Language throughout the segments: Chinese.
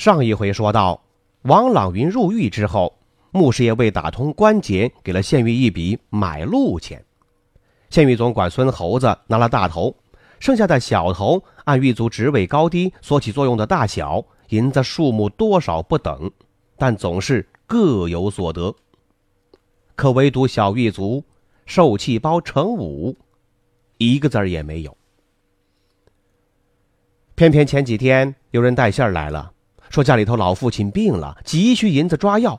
上一回说到，王朗云入狱之后，穆师爷为打通关节，给了县狱一笔买路钱。县狱总管孙猴子拿了大头，剩下的小头按狱卒职位高低所起作用的大小，银子数目多少不等，但总是各有所得。可唯独小狱卒受气包成武，一个字儿也没有。偏偏前几天有人带信儿来了。说家里头老父亲病了，急需银子抓药。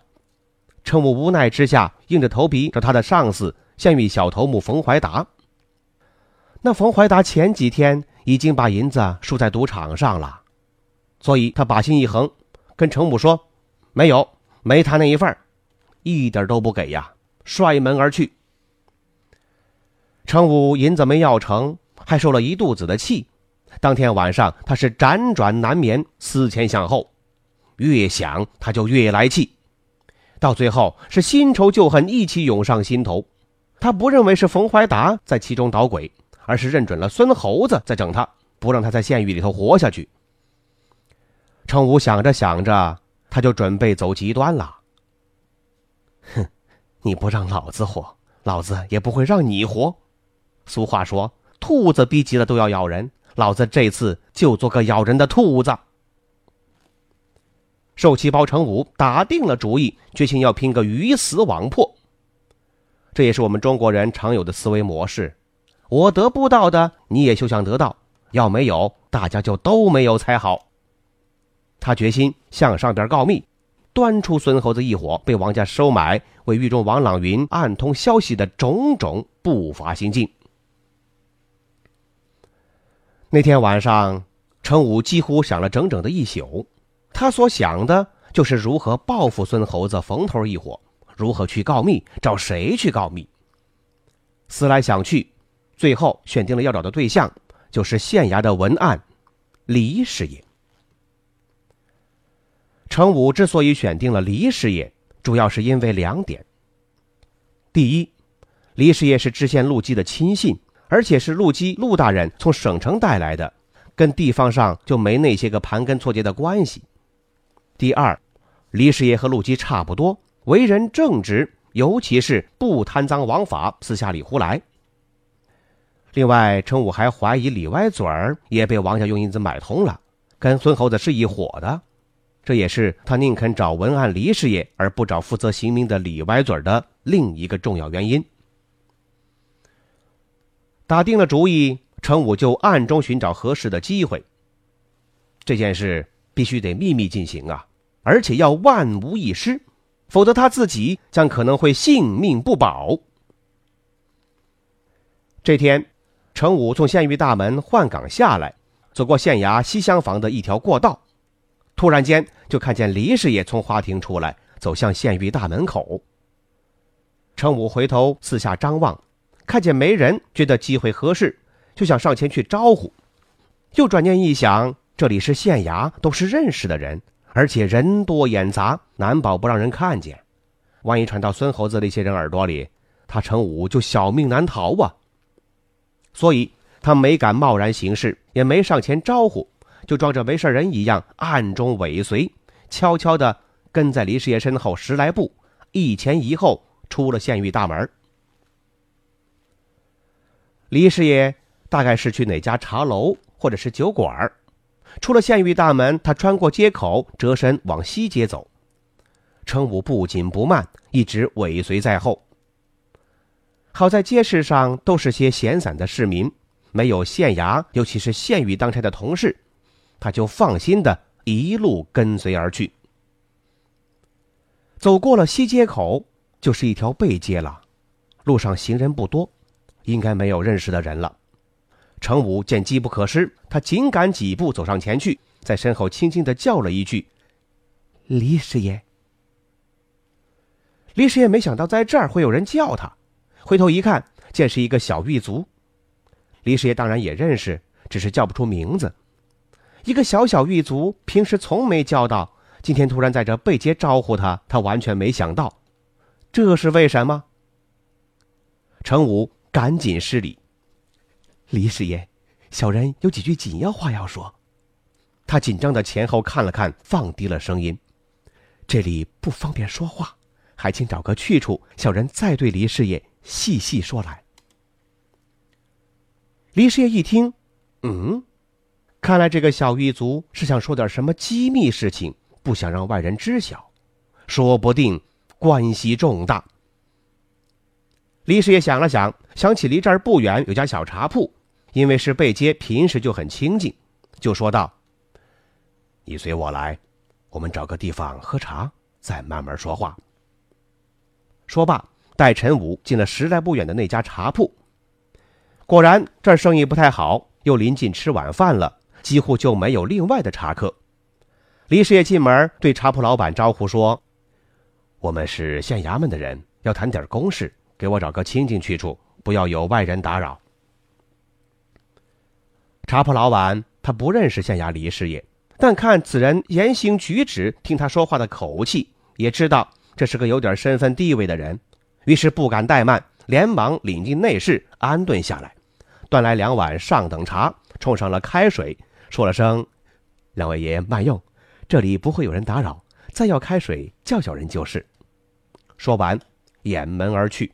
程武无奈之下，硬着头皮找他的上司县狱小头目冯怀达。那冯怀达前几天已经把银子输在赌场上了，所以他把心一横，跟程武说：“没有，没他那一份一点都不给呀！”摔门而去。程武银子没要成，还受了一肚子的气。当天晚上，他是辗转难眠，思前想后。越想他就越来气，到最后是新仇旧恨一起涌上心头。他不认为是冯怀达在其中捣鬼，而是认准了孙猴子在整他，不让他在县狱里头活下去。程武想着想着，他就准备走极端了。哼，你不让老子活，老子也不会让你活。俗话说，兔子逼急了都要咬人，老子这次就做个咬人的兔子。受气包成武打定了主意，决心要拼个鱼死网破。这也是我们中国人常有的思维模式：我得不到的，你也休想得到；要没有，大家就都没有才好。他决心向上边告密，端出孙猴子一伙被王家收买、为狱中王朗云暗通消息的种种不法行径。那天晚上，程武几乎想了整整的一宿。他所想的就是如何报复孙猴子、冯头一伙，如何去告密，找谁去告密。思来想去，最后选定了要找的对象，就是县衙的文案李师爷。程武之所以选定了李师爷，主要是因为两点：第一，李师爷是知县陆基的亲信，而且是陆基陆大人从省城带来的，跟地方上就没那些个盘根错节的关系。第二，李师爷和陆基差不多，为人正直，尤其是不贪赃枉法、私下里胡来。另外，陈武还怀疑李歪嘴儿也被王家用银子买通了，跟孙猴子是一伙的，这也是他宁肯找文案李师爷而不找负责行名的李歪嘴儿的另一个重要原因。打定了主意，陈武就暗中寻找合适的机会。这件事必须得秘密进行啊！而且要万无一失，否则他自己将可能会性命不保。这天，程武从县狱大门换岗下来，走过县衙西厢房的一条过道，突然间就看见李师爷从花厅出来，走向县狱大门口。程武回头四下张望，看见没人，觉得机会合适，就想上前去招呼，又转念一想，这里是县衙，都是认识的人。而且人多眼杂，难保不让人看见。万一传到孙猴子那些人耳朵里，他程武就小命难逃啊！所以他没敢贸然行事，也没上前招呼，就装着没事人一样，暗中尾随，悄悄地跟在李师爷身后十来步，一前一后出了县狱大门。李师爷大概是去哪家茶楼或者是酒馆。出了县狱大门，他穿过街口，折身往西街走。程武不紧不慢，一直尾随在后。好在街市上都是些闲散的市民，没有县衙，尤其是县狱当差的同事，他就放心的一路跟随而去。走过了西街口，就是一条背街了，路上行人不多，应该没有认识的人了。程武见机不可失，他紧赶几步走上前去，在身后轻轻的叫了一句：“李师爷。”李师爷没想到在这儿会有人叫他，回头一看，见是一个小狱卒。李师爷当然也认识，只是叫不出名字。一个小小狱卒，平时从没叫到，今天突然在这背街招呼他，他完全没想到，这是为什么？程武赶紧施礼：“李师爷，小人有几句紧要话要说。”他紧张的前后看了看，放低了声音：“这里不方便说话。”还请找个去处，小人再对黎师爷细细说来。黎师爷一听，嗯，看来这个小狱卒是想说点什么机密事情，不想让外人知晓，说不定关系重大。黎师爷想了想，想起离这儿不远有家小茶铺，因为是背街，平时就很清静，就说道：“你随我来，我们找个地方喝茶，再慢慢说话。”说罢，带陈武进了十来不远的那家茶铺。果然，这儿生意不太好，又临近吃晚饭了，几乎就没有另外的茶客。李师爷进门，对茶铺老板招呼说：“我们是县衙门的人，要谈点公事，给我找个清静去处，不要有外人打扰。”茶铺老板他不认识县衙李师爷，但看此人言行举止，听他说话的口气，也知道。这是个有点身份地位的人，于是不敢怠慢，连忙领进内室安顿下来，端来两碗上等茶，冲上了开水，说了声：“两位爷慢用，这里不会有人打扰，再要开水叫叫人就是。”说完，掩门而去。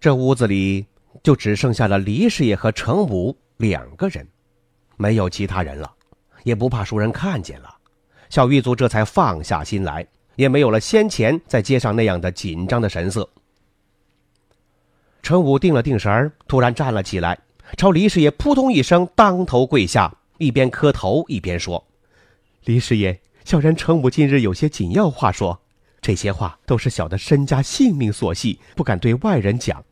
这屋子里就只剩下了李师爷和程武两个人，没有其他人了。也不怕熟人看见了，小狱卒这才放下心来，也没有了先前在街上那样的紧张的神色。程武定了定神儿，突然站了起来，朝李师爷扑通一声当头跪下，一边磕头一边说：“李师爷，小人程武今日有些紧要话说，这些话都是小的身家性命所系，不敢对外人讲。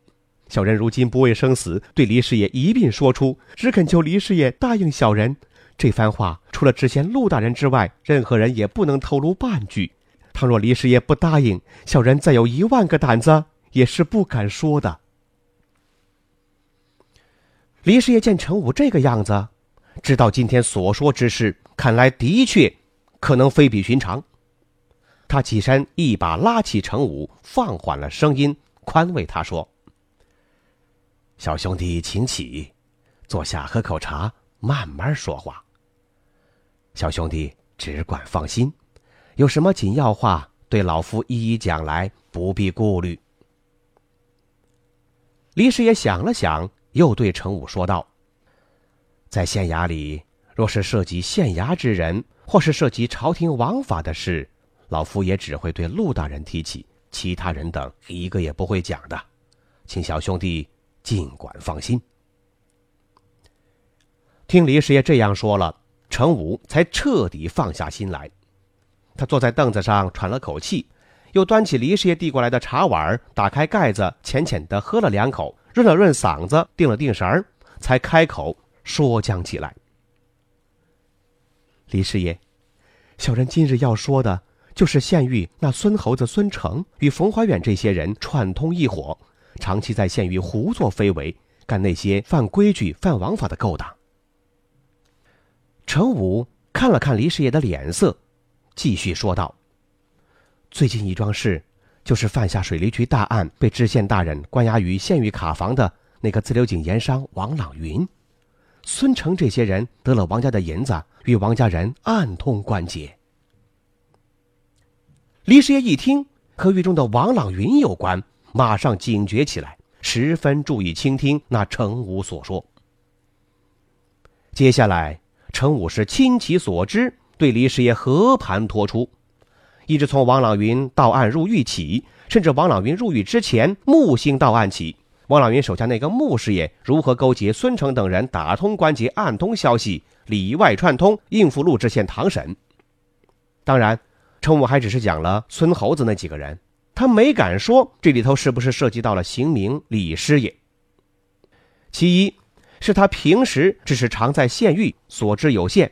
小人如今不畏生死，对李师爷一并说出，只恳求李师爷答应小人。”这番话除了之前陆大人之外，任何人也不能透露半句。倘若李师爷不答应，小人再有一万个胆子也是不敢说的。李师爷见程武这个样子，知道今天所说之事，看来的确可能非比寻常。他起身，一把拉起程武，放缓了声音，宽慰他说：“小兄弟，请起，坐下喝口茶，慢慢说话。”小兄弟只管放心，有什么紧要话，对老夫一一讲来，不必顾虑。李师爷想了想，又对程武说道：“在县衙里，若是涉及县衙之人，或是涉及朝廷王法的事，老夫也只会对陆大人提起，其他人等一个也不会讲的，请小兄弟尽管放心。”听李师爷这样说了。程武才彻底放下心来，他坐在凳子上喘了口气，又端起李师爷递过来的茶碗，打开盖子，浅浅的喝了两口，润了润嗓子，定了定神儿，才开口说讲起来：“李师爷，小人今日要说的，就是县狱那孙猴子孙成与冯怀远这些人串通一伙，长期在县狱胡作非为，干那些犯规矩、犯王法的勾当。”程武看了看李师爷的脸色，继续说道：“最近一桩事，就是犯下水利局大案，被知县大人关押于县狱卡房的那个自流井盐商王朗云、孙成这些人得了王家的银子，与王家人暗通关节。”李师爷一听和狱中的王朗云有关，马上警觉起来，十分注意倾听那程武所说。接下来。程武是倾其所知，对李师爷和盘托出，一直从王朗云到案入狱起，甚至王朗云入狱之前木星到案起，王朗云手下那个穆师爷如何勾结孙成等人打通关节、暗通消息，里外串通，应付陆知县堂审。当然，程武还只是讲了孙猴子那几个人，他没敢说这里头是不是涉及到了刑名李师爷。其一。是他平时只是常在县狱，所知有限，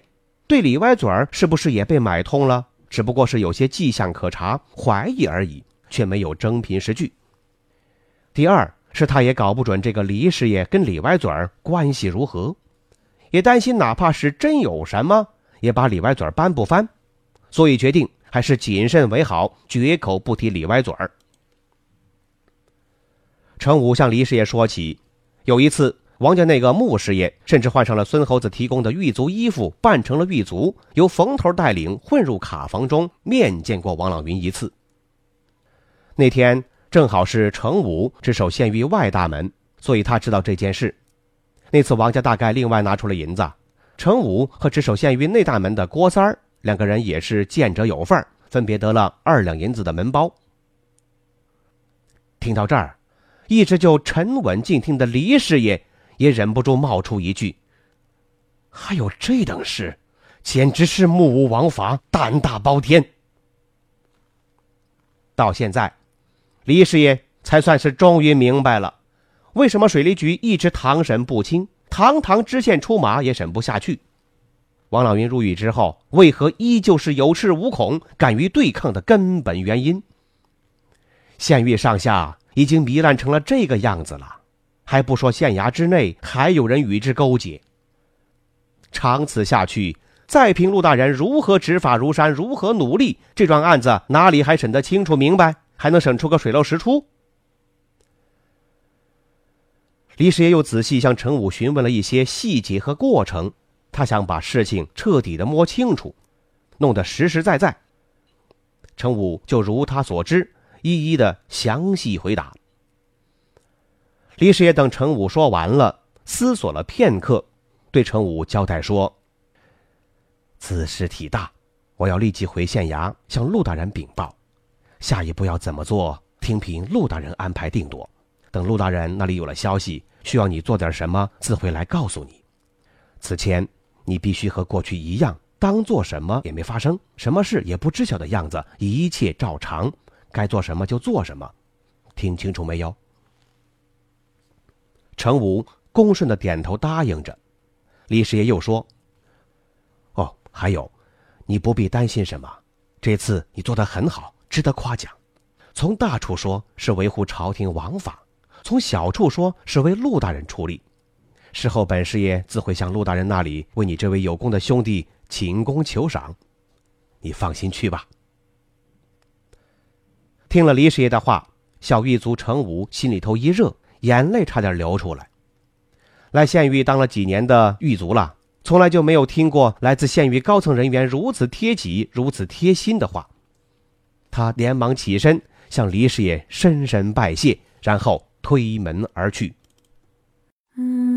对里歪嘴儿是不是也被买通了？只不过是有些迹象可查，怀疑而已，却没有真凭实据。第二是他也搞不准这个李师爷跟李歪嘴儿关系如何，也担心哪怕是真有什么，也把李歪嘴儿搬不翻，所以决定还是谨慎为好，绝口不提李歪嘴儿。程武向李师爷说起，有一次。王家那个穆师爷甚至换上了孙猴子提供的狱卒衣服，扮成了狱卒，由冯头带领混入卡房中面见过王朗云一次。那天正好是程武值守县狱外大门，所以他知道这件事。那次王家大概另外拿出了银子，程武和值守县狱内大门的郭三儿两个人也是见者有份分别得了二两银子的门包。听到这儿，一直就沉稳静听的李师爷。也忍不住冒出一句：“还有这等事，简直是目无王法，胆大包天。”到现在，李师爷才算是终于明白了，为什么水利局一直堂审不清，堂堂知县出马也审不下去。王老云入狱之后，为何依旧是有恃无恐、敢于对抗的根本原因？县狱上下已经糜烂成了这个样子了。还不说县衙之内还有人与之勾结，长此下去，再凭陆大人如何执法如山，如何努力，这桩案子哪里还审得清楚明白？还能审出个水落石出？李师爷又仔细向陈武询问了一些细节和过程，他想把事情彻底的摸清楚，弄得实实在在。程武就如他所知，一一的详细回答。李师爷等程武说完了，思索了片刻，对程武交代说：“此事体大，我要立即回县衙向陆大人禀报。下一步要怎么做，听凭陆大人安排定夺。等陆大人那里有了消息，需要你做点什么，自会来告诉你。此前你必须和过去一样，当做什么也没发生，什么事也不知晓的样子，一切照常，该做什么就做什么。听清楚没有？”程武恭顺的点头答应着，李师爷又说：“哦，还有，你不必担心什么，这次你做得很好，值得夸奖。从大处说是维护朝廷王法，从小处说是为陆大人出力。事后本师爷自会向陆大人那里为你这位有功的兄弟请功求赏，你放心去吧。”听了李师爷的话，小狱卒程武心里头一热。眼泪差点流出来。来县狱当了几年的狱卒了，从来就没有听过来自县狱高层人员如此贴己、如此贴心的话。他连忙起身向李师爷深深拜谢，然后推门而去。嗯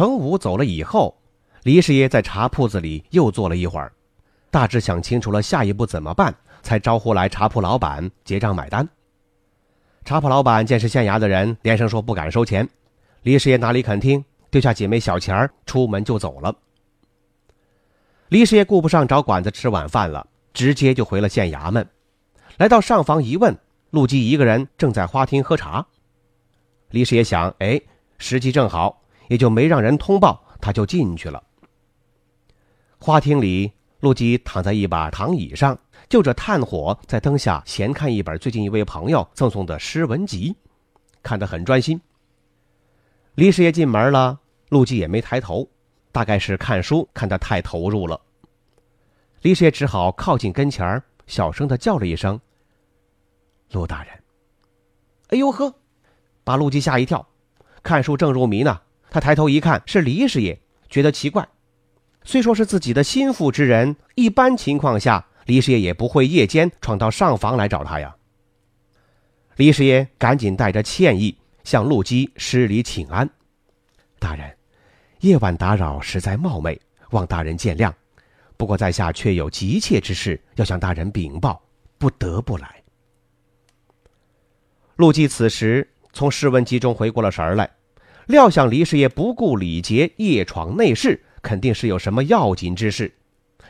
程武走了以后，李师爷在茶铺子里又坐了一会儿，大致想清楚了下一步怎么办，才招呼来茶铺老板结账买单。茶铺老板见是县衙的人，连声说不敢收钱。李师爷哪里肯听，丢下几枚小钱儿，出门就走了。李师爷顾不上找馆子吃晚饭了，直接就回了县衙门。来到上房一问，陆基一个人正在花厅喝茶。李师爷想，哎，时机正好，也就没让人通报，他就进去了。花厅里，陆基躺在一把躺椅上。就着炭火，在灯下闲看一本最近一位朋友赠送的诗文集，看得很专心。李师爷进门了，陆基也没抬头，大概是看书看得太投入了。李师爷只好靠近跟前儿，小声的叫了一声：“陆大人。”哎呦呵，把陆基吓一跳。看书正入迷呢，他抬头一看是李师爷，觉得奇怪。虽说是自己的心腹之人，一般情况下李师爷也不会夜间闯到上房来找他呀。李师爷赶紧带着歉意向陆基施礼请安：“大人，夜晚打扰，实在冒昧，望大人见谅。不过在下却有急切之事要向大人禀报，不得不来。”陆基此时。从试问集中回过了神来，料想李师爷不顾礼节夜闯内室，肯定是有什么要紧之事，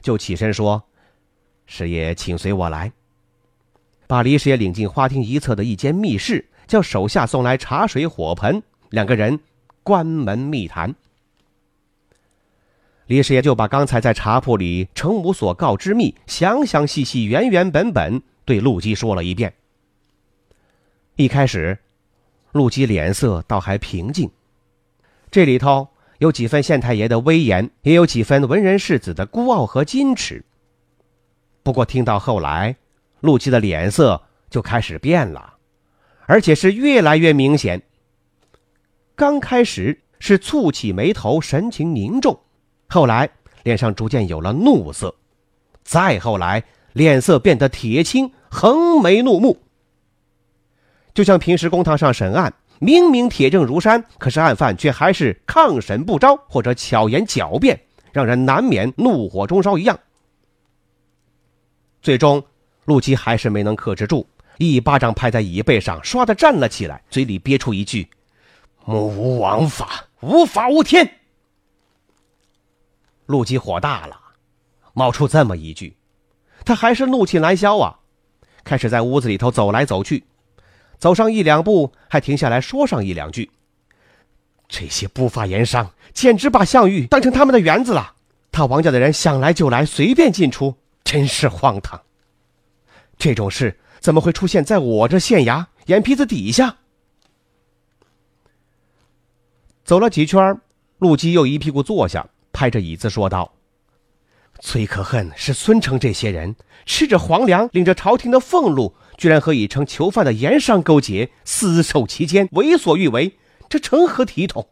就起身说：“师爷，请随我来。”把李师爷领进花厅一侧的一间密室，叫手下送来茶水火盆，两个人关门密谈。李师爷就把刚才在茶铺里程武所告之密，详详细细、原原本本对陆基说了一遍。一开始。陆基脸色倒还平静，这里头有几分县太爷的威严，也有几分文人世子的孤傲和矜持。不过听到后来，陆基的脸色就开始变了，而且是越来越明显。刚开始是蹙起眉头，神情凝重，后来脸上逐渐有了怒色，再后来脸色变得铁青，横眉怒目。就像平时公堂上审案，明明铁证如山，可是案犯却还是抗审不招，或者巧言狡辩，让人难免怒火中烧一样。最终，陆基还是没能克制住，一巴掌拍在椅背上，唰的站了起来，嘴里憋出一句：“目无王法，无法无天。”陆基火大了，冒出这么一句，他还是怒气难消啊，开始在屋子里头走来走去。走上一两步，还停下来说上一两句。这些不法盐商简直把项羽当成他们的园子了。他王家的人想来就来，随便进出，真是荒唐。这种事怎么会出现在我这县衙眼皮子底下？走了几圈，陆基又一屁股坐下，拍着椅子说道：“最可恨是孙成这些人吃着皇粮，领着朝廷的俸禄。”居然和已成囚犯的盐商勾结，厮守其间，为所欲为，这成何体统？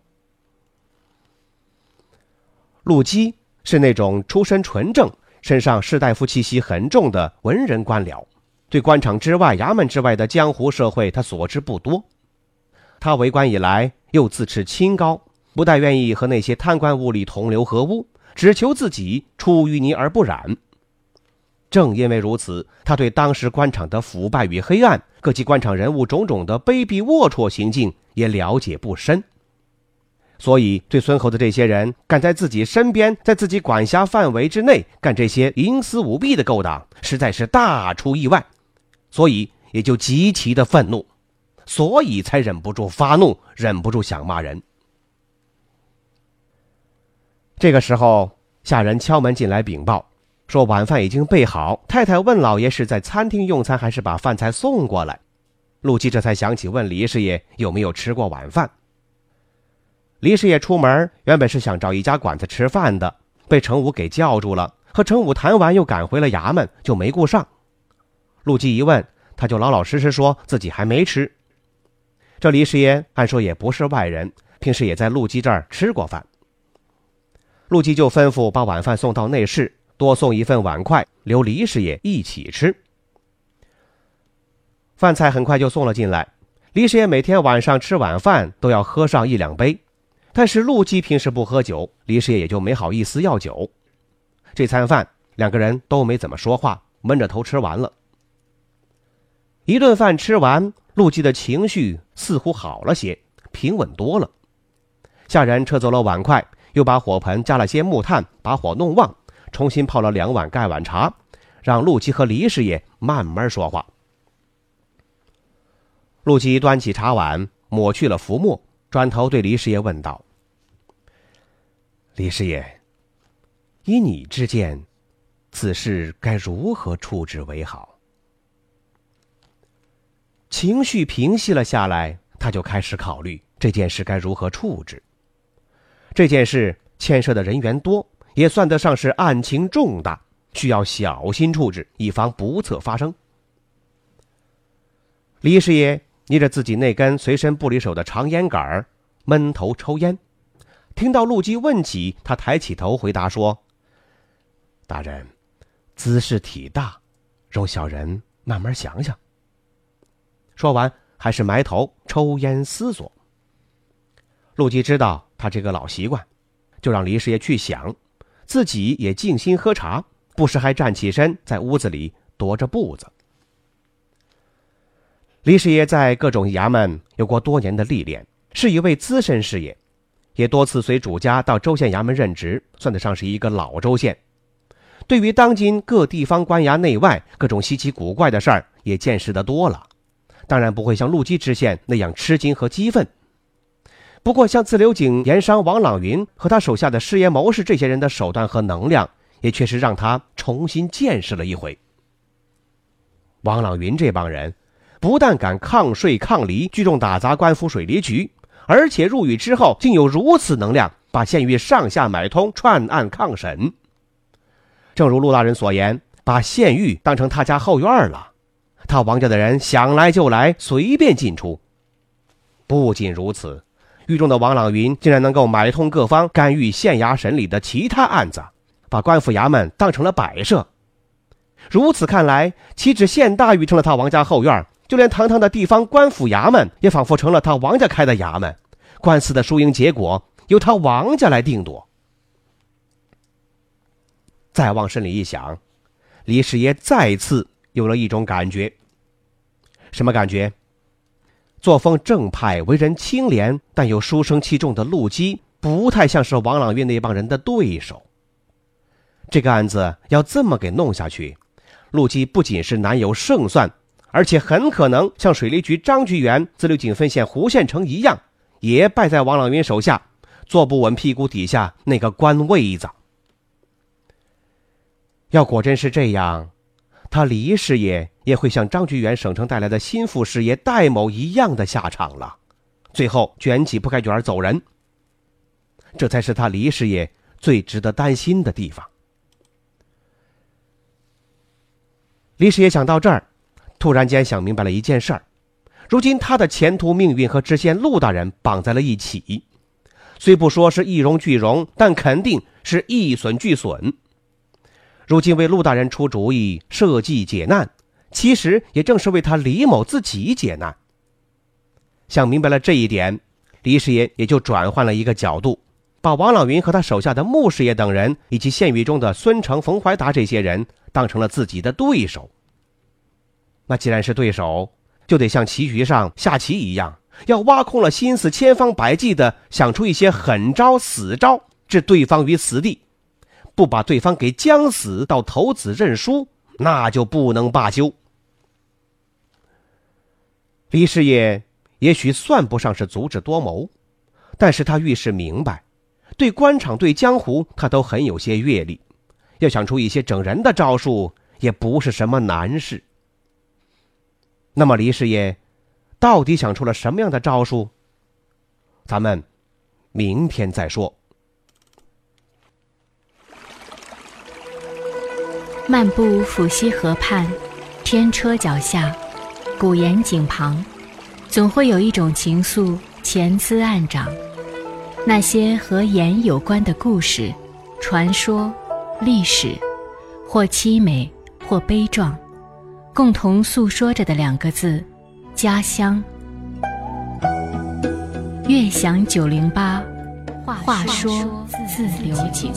陆基是那种出身纯正、身上士大夫气息很重的文人官僚，对官场之外、衙门之外的江湖社会，他所知不多。他为官以来，又自持清高，不太愿意和那些贪官污吏同流合污，只求自己出淤泥而不染。正因为如此，他对当时官场的腐败与黑暗，各级官场人物种种的卑鄙龌龊行径也了解不深，所以对孙猴子这些人敢在自己身边，在自己管辖范围之内干这些营私舞弊的勾当，实在是大出意外，所以也就极其的愤怒，所以才忍不住发怒，忍不住想骂人。这个时候，下人敲门进来禀报。说晚饭已经备好，太太问老爷是在餐厅用餐，还是把饭菜送过来。陆基这才想起问李师爷有没有吃过晚饭。李师爷出门原本是想找一家馆子吃饭的，被程武给叫住了。和程武谈完，又赶回了衙门，就没顾上。陆基一问，他就老老实实说自己还没吃。这李师爷按说也不是外人，平时也在陆基这儿吃过饭。陆基就吩咐把晚饭送到内室。多送一份碗筷，留李师爷一起吃。饭菜很快就送了进来。李师爷每天晚上吃晚饭都要喝上一两杯，但是陆基平时不喝酒，李师爷也就没好意思要酒。这餐饭两个人都没怎么说话，闷着头吃完了。一顿饭吃完，陆基的情绪似乎好了些，平稳多了。下人撤走了碗筷，又把火盆加了些木炭，把火弄旺。重新泡了两碗盖碗茶，让陆基和李师爷慢慢说话。陆基端起茶碗，抹去了浮沫，转头对李师爷问道：“李师爷，依你之见，此事该如何处置为好？”情绪平息了下来，他就开始考虑这件事该如何处置。这件事。牵涉的人员多，也算得上是案情重大，需要小心处置，以防不测发生。李师爷捏着自己那根随身不离手的长烟杆儿，闷头抽烟。听到陆基问起，他抬起头回答说：“大人，姿势体大，容小人慢慢想想。”说完，还是埋头抽烟思索。陆基知道他这个老习惯，就让李师爷去想，自己也静心喝茶，不时还站起身在屋子里踱着步子。李师爷在各种衙门有过多年的历练，是一位资深师爷，也多次随主家到州县衙门任职，算得上是一个老州县。对于当今各地方官衙内外各种稀奇古怪的事儿，也见识得多了，当然不会像陆基知县那样吃惊和激愤。不过，像自流井盐商王朗云和他手下的师爷谋士这些人的手段和能量，也确实让他重新见识了一回。王朗云这帮人，不但敢抗税抗离，聚众打砸官府水利局，而且入狱之后，竟有如此能量，把县狱上下买通，串案抗审。正如陆大人所言，把县狱当成他家后院了，他王家的人想来就来，随便进出。不仅如此。狱中的王朗云竟然能够买通各方干预县衙审理的其他案子，把官府衙门当成了摆设。如此看来，岂止县大狱成了他王家后院，就连堂堂的地方官府衙门也仿佛成了他王家开的衙门，官司的输赢结果由他王家来定夺。再往深里一想，李师爷再次有了一种感觉。什么感觉？作风正派、为人清廉但又书生气重的陆基，不太像是王朗云那帮人的对手。这个案子要这么给弄下去，陆基不仅是难有胜算，而且很可能像水利局张局员、自流井分县胡县城一样，也败在王朗云手下，坐不稳屁股底下那个官位子。要果真是这样，他李师爷。也会像张局员省城带来的心腹师爷戴某一样的下场了，最后卷起铺盖卷走人。这才是他黎师爷最值得担心的地方。黎师爷想到这儿，突然间想明白了一件事儿：如今他的前途命运和知县陆大人绑在了一起，虽不说是一荣俱荣，但肯定是一损俱损。如今为陆大人出主意设计解难。其实也正是为他李某自己解难。想明白了这一点，李师爷也就转换了一个角度，把王朗云和他手下的穆师爷等人，以及县狱中的孙成、冯怀达这些人，当成了自己的对手。那既然是对手，就得像棋局上下棋一样，要挖空了心思，千方百计的想出一些狠招、死招，置对方于死地，不把对方给将死到投子认输。那就不能罢休。李师爷也许算不上是足智多谋，但是他遇事明白，对官场对江湖他都很有些阅历，要想出一些整人的招数也不是什么难事。那么李师爷到底想出了什么样的招数？咱们明天再说。漫步抚溪河畔，天车脚下，古岩井旁，总会有一种情愫潜滋暗长。那些和盐有关的故事、传说、历史，或凄美，或悲壮，共同诉说着的两个字：家乡。悦享九零八，话说自流井。